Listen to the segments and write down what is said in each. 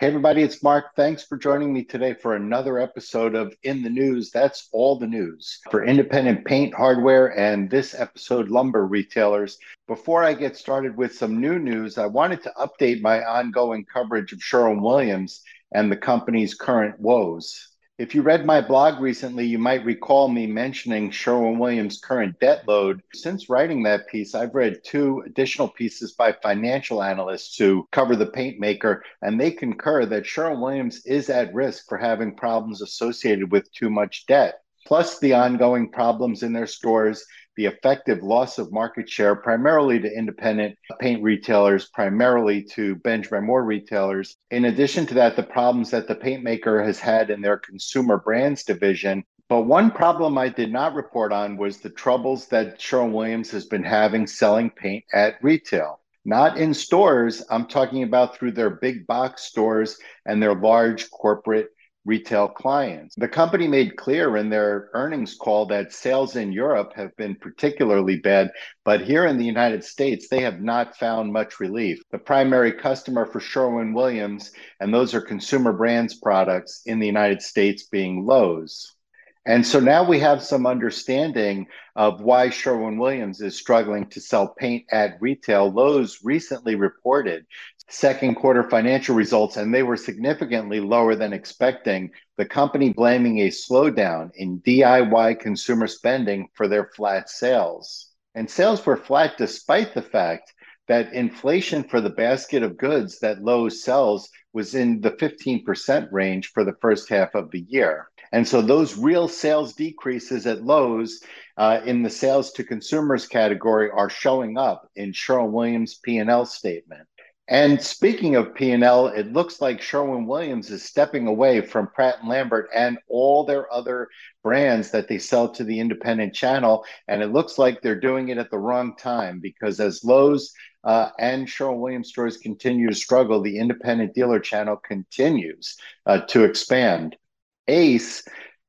Hey, everybody, it's Mark. Thanks for joining me today for another episode of In the News. That's all the news for independent paint, hardware, and this episode, lumber retailers. Before I get started with some new news, I wanted to update my ongoing coverage of Sherwin Williams and the company's current woes. If you read my blog recently, you might recall me mentioning Sherwin Williams' current debt load. Since writing that piece, I've read two additional pieces by financial analysts who cover the paint maker, and they concur that Sherwin Williams is at risk for having problems associated with too much debt plus the ongoing problems in their stores, the effective loss of market share, primarily to independent paint retailers, primarily to Benjamin Moore retailers. In addition to that, the problems that the paint maker has had in their consumer brands division. But one problem I did not report on was the troubles that Sherwin Williams has been having selling paint at retail. Not in stores, I'm talking about through their big box stores and their large corporate retail clients. The company made clear in their earnings call that sales in Europe have been particularly bad, but here in the United States, they have not found much relief. The primary customer for Sherwin Williams, and those are consumer brands products in the United States, being Lowe's. And so now we have some understanding of why Sherwin Williams is struggling to sell paint at retail. Lowe's recently reported second quarter financial results, and they were significantly lower than expecting. The company blaming a slowdown in DIY consumer spending for their flat sales. And sales were flat despite the fact that inflation for the basket of goods that Lowe's sells was in the 15% range for the first half of the year. And so those real sales decreases at Lowe's uh, in the sales to consumers category are showing up in Sherwin Williams P&L statement. And speaking of P&L, it looks like Sherwin Williams is stepping away from Pratt Lambert and all their other brands that they sell to the independent channel. And it looks like they're doing it at the wrong time because as Lowe's uh, and Sherwin Williams stores continue to struggle, the independent dealer channel continues uh, to expand. Ace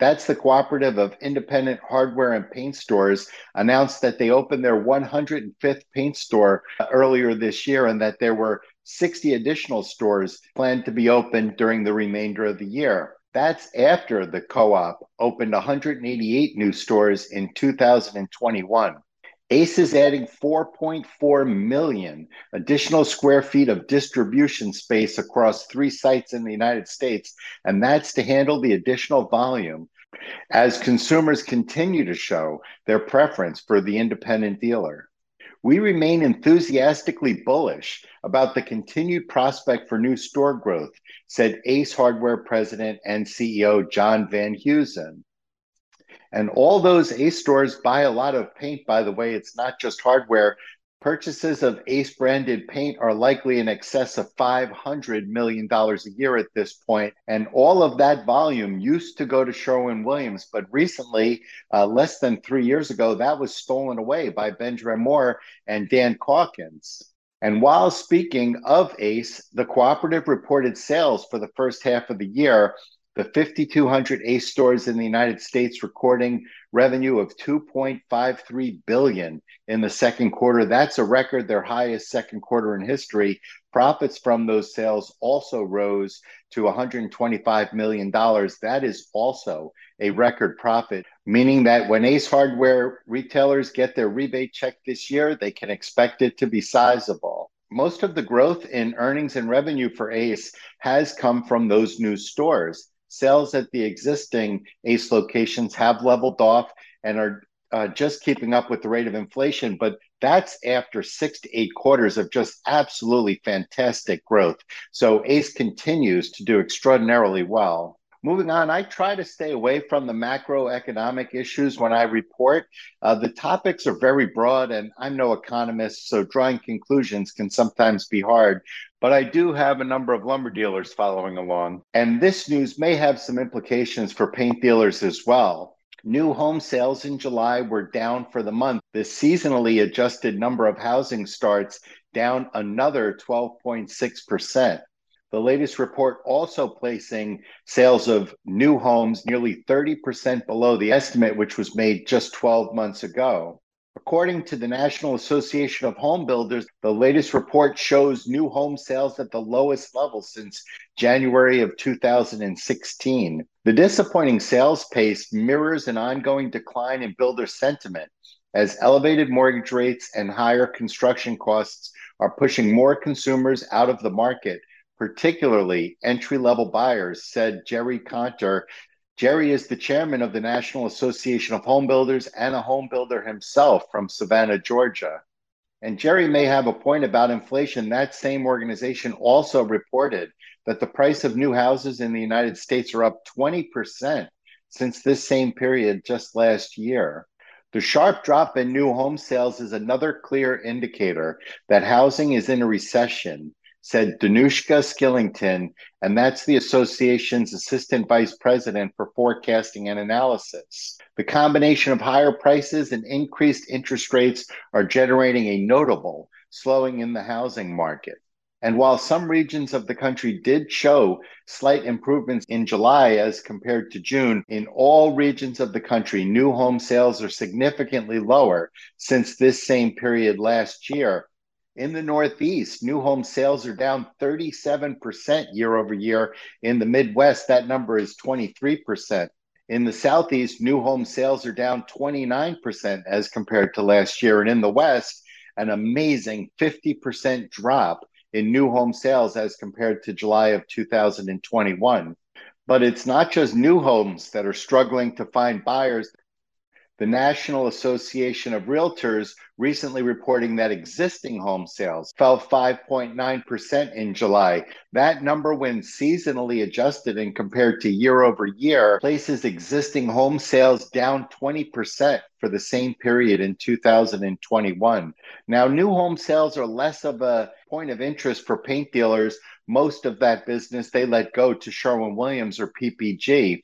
that's the cooperative of independent hardware and paint stores announced that they opened their 105th paint store uh, earlier this year and that there were 60 additional stores planned to be opened during the remainder of the year. That's after the co op opened 188 new stores in 2021. ACE is adding 4.4 million additional square feet of distribution space across three sites in the United States, and that's to handle the additional volume as consumers continue to show their preference for the independent dealer. We remain enthusiastically bullish about the continued prospect for new store growth, said Ace Hardware President and CEO John Venhuizen. And all those Ace stores buy a lot of paint, by the way. It's not just hardware. Purchases of Ace branded paint are likely in excess of $500 million a year at this point. And all of that volume used to go to Sherwin Williams. But recently, uh, less than three years ago, that was stolen away by Benjamin Moore and Dan Calkins. And while speaking of ACE, the cooperative reported sales for the first half of the year the 5,200 ACE stores in the United States recording revenue of 2.53 billion in the second quarter. That's a record, their highest second quarter in history. Profits from those sales also rose to 125 million dollars. That is also a record profit, meaning that when Ace Hardware retailers get their rebate check this year, they can expect it to be sizable most of the growth in earnings and revenue for ACE has come from those new stores sales at the existing ACE locations have leveled off and are uh, just keeping up with the rate of inflation. But that's after six to eight quarters of just absolutely fantastic growth. So ACE continues to do extraordinarily well. Moving on, I try to stay away from the macroeconomic issues when I report. Uh, the topics are very broad, and I'm no economist, so drawing conclusions can sometimes be hard. But I do have a number of lumber dealers following along. And this news may have some implications for paint dealers as well. New home sales in July were down for the month. The seasonally adjusted number of housing starts down another 12.6%. The latest report also placing sales of new homes nearly 30% below the estimate, which was made just 12 months ago. According to the National Association of Home Builders, the latest report shows new home sales at the lowest level since January of 2016. The disappointing sales pace mirrors an ongoing decline in builder sentiment as elevated mortgage rates and higher construction costs are pushing more consumers out of the market, particularly entry level buyers, said Jerry Konter, Jerry is the chairman of the National Association of Home Builders and a home builder himself from Savannah, Georgia. And Jerry may have a point about inflation. That same organization also reported that the price of new houses in the United States are up 20% since this same period just last year. The sharp drop in new home sales is another clear indicator that housing is in a recession said Danushka Skillington, and that's the association's assistant vice president for forecasting and analysis. The combination of higher prices and increased interest rates are generating a notable slowing in the housing market. And while some regions of the country did show slight improvements in July as compared to June, in all regions of the country, new home sales are significantly lower since this same period last year in the Northeast, new home sales are down 37% year over year. In the Midwest, that number is 23%. In the Southeast, new home sales are down 29% as compared to last year. And in the West, an amazing 50% drop in new home sales as compared to July of 2021. But it's not just new homes that are struggling to find buyers. The National Association of Realtors recently reporting that existing home sales fell 5.9% in July. That number, when seasonally adjusted and compared to year over year, places existing home sales down 20% for the same period in 2021. Now, new home sales are less of a point of interest for paint dealers. Most of that business they let go to Sherwin Williams or PPG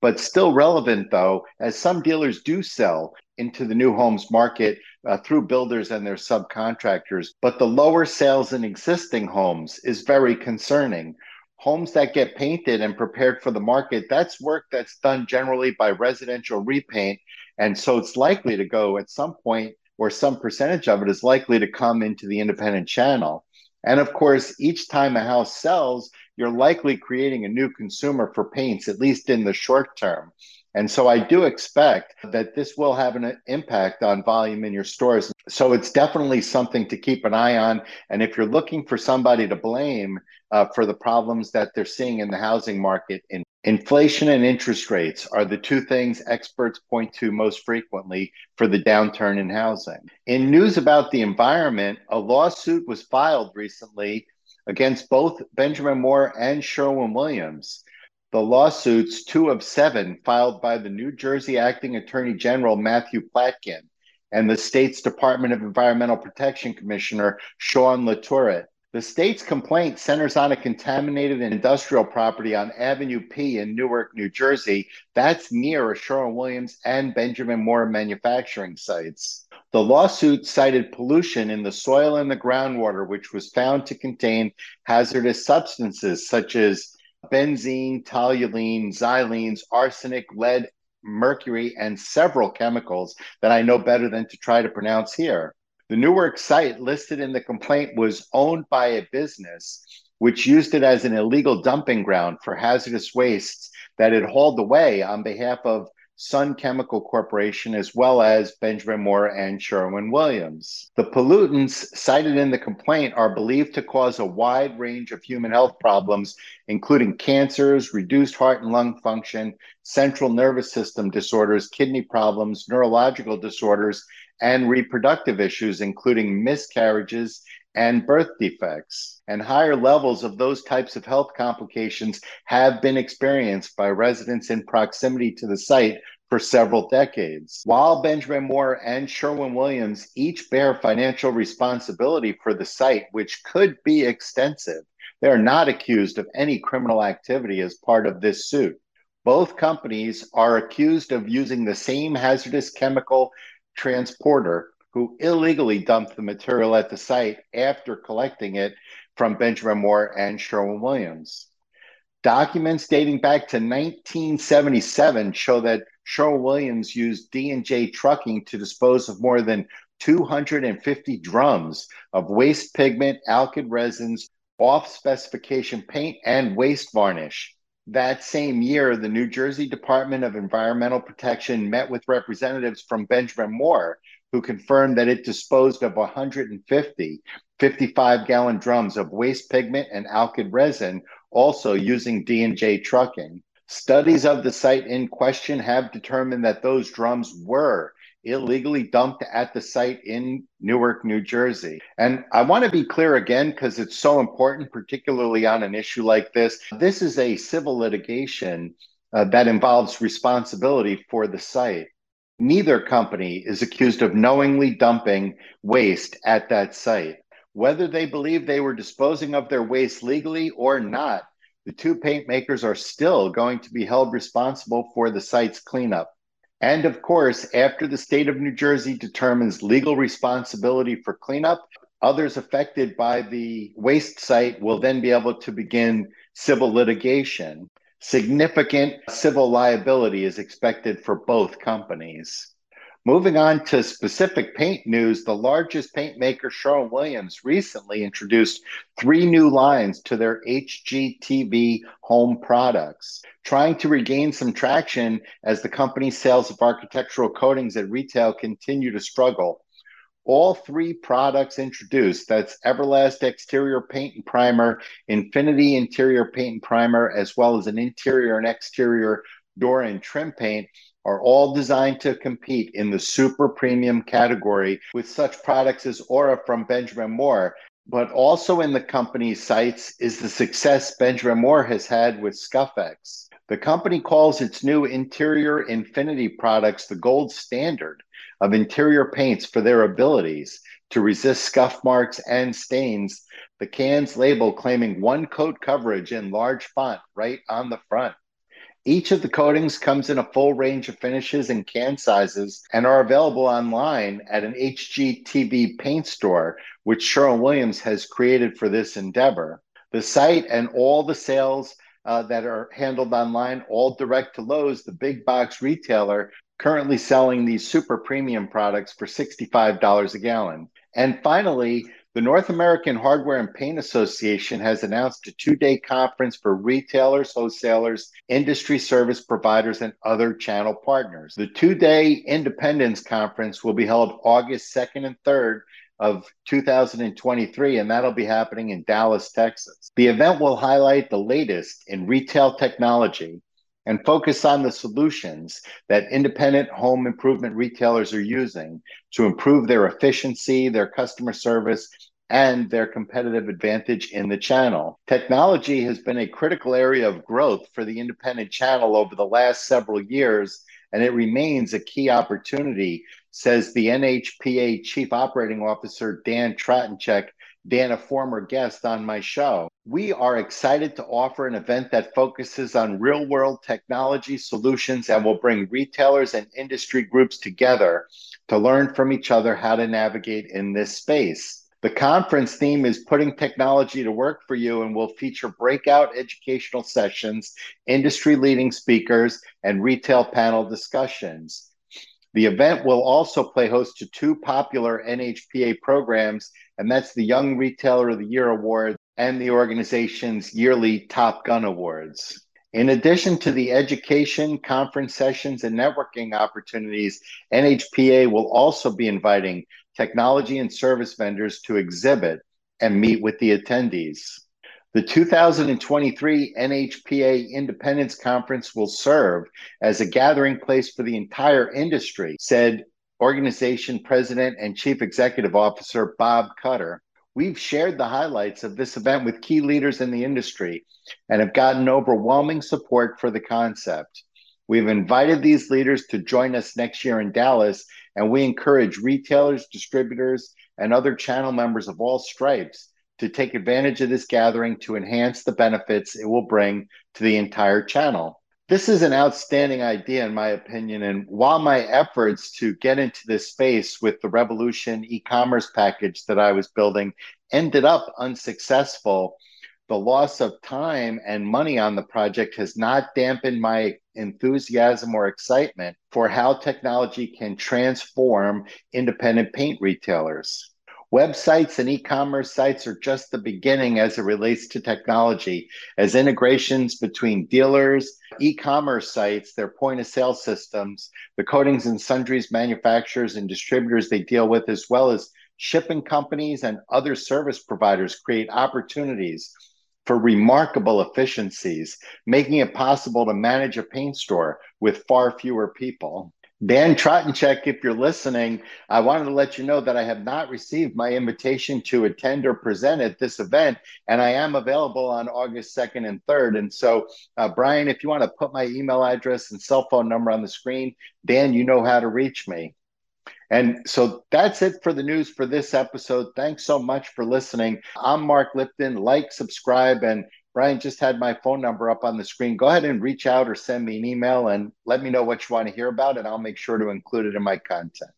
but still relevant though, as some dealers do sell into the new homes market uh, through builders and their subcontractors. But the lower sales in existing homes is very concerning. Homes that get painted and prepared for the market, that's work that's done generally by residential repaint. And so it's likely to go at some point, or some percentage of it is likely to come into the independent channel. And of course, each time a house sells, you're likely creating a new consumer for paints, at least in the short term. And so I do expect that this will have an impact on volume in your stores. So it's definitely something to keep an eye on. And if you're looking for somebody to blame uh, for the problems that they're seeing in the housing market, in inflation and interest rates are the two things experts point to most frequently for the downturn in housing. In news about the environment, a lawsuit was filed recently against both Benjamin Moore and Sherwin Williams. The lawsuits, two of seven, filed by the New Jersey Acting Attorney General Matthew Platkin and the state's Department of Environmental Protection Commissioner Sean LaTourette. The state's complaint centers on a contaminated industrial property on Avenue P in Newark, New Jersey. That's near a Sherwin Williams and Benjamin Moore manufacturing sites. The lawsuit cited pollution in the soil and the groundwater, which was found to contain hazardous substances such as benzene, toluene, xylenes, arsenic, lead, mercury, and several chemicals that I know better than to try to pronounce here. The Newark site listed in the complaint was owned by a business which used it as an illegal dumping ground for hazardous wastes that it hauled away on behalf of Sun Chemical Corporation, as well as Benjamin Moore and Sherwin Williams. The pollutants cited in the complaint are believed to cause a wide range of human health problems, including cancers, reduced heart and lung function, central nervous system disorders, kidney problems, neurological disorders, and reproductive issues, including miscarriages and birth defects. And higher levels of those types of health complications have been experienced by residents in proximity to the site for several decades. While Benjamin Moore and Sherwin Williams each bear financial responsibility for the site, which could be extensive, they are not accused of any criminal activity as part of this suit. Both companies are accused of using the same hazardous chemical transporter who illegally dumped the material at the site after collecting it from Benjamin Moore and Sherwin Williams. Documents dating back to 1977 show that Sherwin-Williams used D&J Trucking to dispose of more than 250 drums of waste pigment, alkyd resins, off specification paint, and waste varnish. That same year, the New Jersey Department of Environmental Protection met with representatives from Benjamin Moore, who confirmed that it disposed of 150 55 gallon drums of waste pigment and alkyd resin, also using D&J trucking. Studies of the site in question have determined that those drums were illegally dumped at the site in Newark, New Jersey. And I want to be clear again because it's so important, particularly on an issue like this. This is a civil litigation uh, that involves responsibility for the site. Neither company is accused of knowingly dumping waste at that site. Whether they believe they were disposing of their waste legally or not, the two paint makers are still going to be held responsible for the site's cleanup. And of course, after the state of New Jersey determines legal responsibility for cleanup, others affected by the waste site will then be able to begin civil litigation. Significant civil liability is expected for both companies. Moving on to specific paint news, the largest paint maker, Sherwin Williams, recently introduced three new lines to their HGTV home products, trying to regain some traction as the company's sales of architectural coatings at retail continue to struggle. All three products introduced that's Everlast exterior paint and primer, Infinity interior paint and primer, as well as an interior and exterior door and trim paint are all designed to compete in the super premium category with such products as Aura from Benjamin Moore. But also in the company's sights is the success Benjamin Moore has had with Scuff-X. The company calls its new interior Infinity products the gold standard of interior paints for their abilities to resist scuff marks and stains. The can's label claiming one coat coverage in large font right on the front. Each of the coatings comes in a full range of finishes and can sizes and are available online at an HGTV paint store, which Sherwin Williams has created for this endeavor. The site and all the sales uh, that are handled online, all direct to Lowe's, the big box retailer, currently selling these super premium products for $65 a gallon. And finally, the North American Hardware and Paint Association has announced a two day conference for retailers, wholesalers, industry service providers, and other channel partners. The two day Independence Conference will be held August 2nd and 3rd of 2023, and that'll be happening in Dallas, Texas. The event will highlight the latest in retail technology and focus on the solutions that independent home improvement retailers are using to improve their efficiency, their customer service, and their competitive advantage in the channel. Technology has been a critical area of growth for the independent channel over the last several years, and it remains a key opportunity, says the NHPA Chief Operating Officer Dan Tratensek Dan, a former guest on my show. We are excited to offer an event that focuses on real world technology solutions and will bring retailers and industry groups together to learn from each other how to navigate in this space. The conference theme is putting technology to work for you and will feature breakout educational sessions, industry leading speakers, and retail panel discussions. The event will also play host to two popular NHPA programs, and that's the Young Retailer of the Year Award and the organization's yearly Top Gun Awards. In addition to the education, conference sessions, and networking opportunities, NHPA will also be inviting technology and service vendors to exhibit and meet with the attendees. The 2023 NHPA Independence Conference will serve as a gathering place for the entire industry, said organization president and chief executive officer Bob Cutter. We've shared the highlights of this event with key leaders in the industry and have gotten overwhelming support for the concept. We've invited these leaders to join us next year in Dallas, and we encourage retailers, distributors, and other channel members of all stripes to take advantage of this gathering to enhance the benefits it will bring to the entire channel. This is an outstanding idea, in my opinion. And while my efforts to get into this space with the Revolution e commerce package that I was building ended up unsuccessful, the loss of time and money on the project has not dampened my enthusiasm or excitement for how technology can transform independent paint retailers. Websites and e commerce sites are just the beginning as it relates to technology, as integrations between dealers, e commerce sites, their point of sale systems, the coatings and sundries manufacturers and distributors they deal with, as well as shipping companies and other service providers create opportunities for remarkable efficiencies, making it possible to manage a paint store with far fewer people. Dan Tratensek, if you're listening, I wanted to let you know that I have not received my invitation to attend or present at this event, and I am available on August 2nd and 3rd. And so, uh, Brian, if you want to put my email address and cell phone number on the screen, Dan, you know how to reach me. And so that's it for the news for this episode. Thanks so much for listening. I'm Mark Lipton. Like, subscribe, and Brian just had my phone number up on the screen. Go ahead and reach out or send me an email and let me know what you want to hear about, and I'll make sure to include it in my content.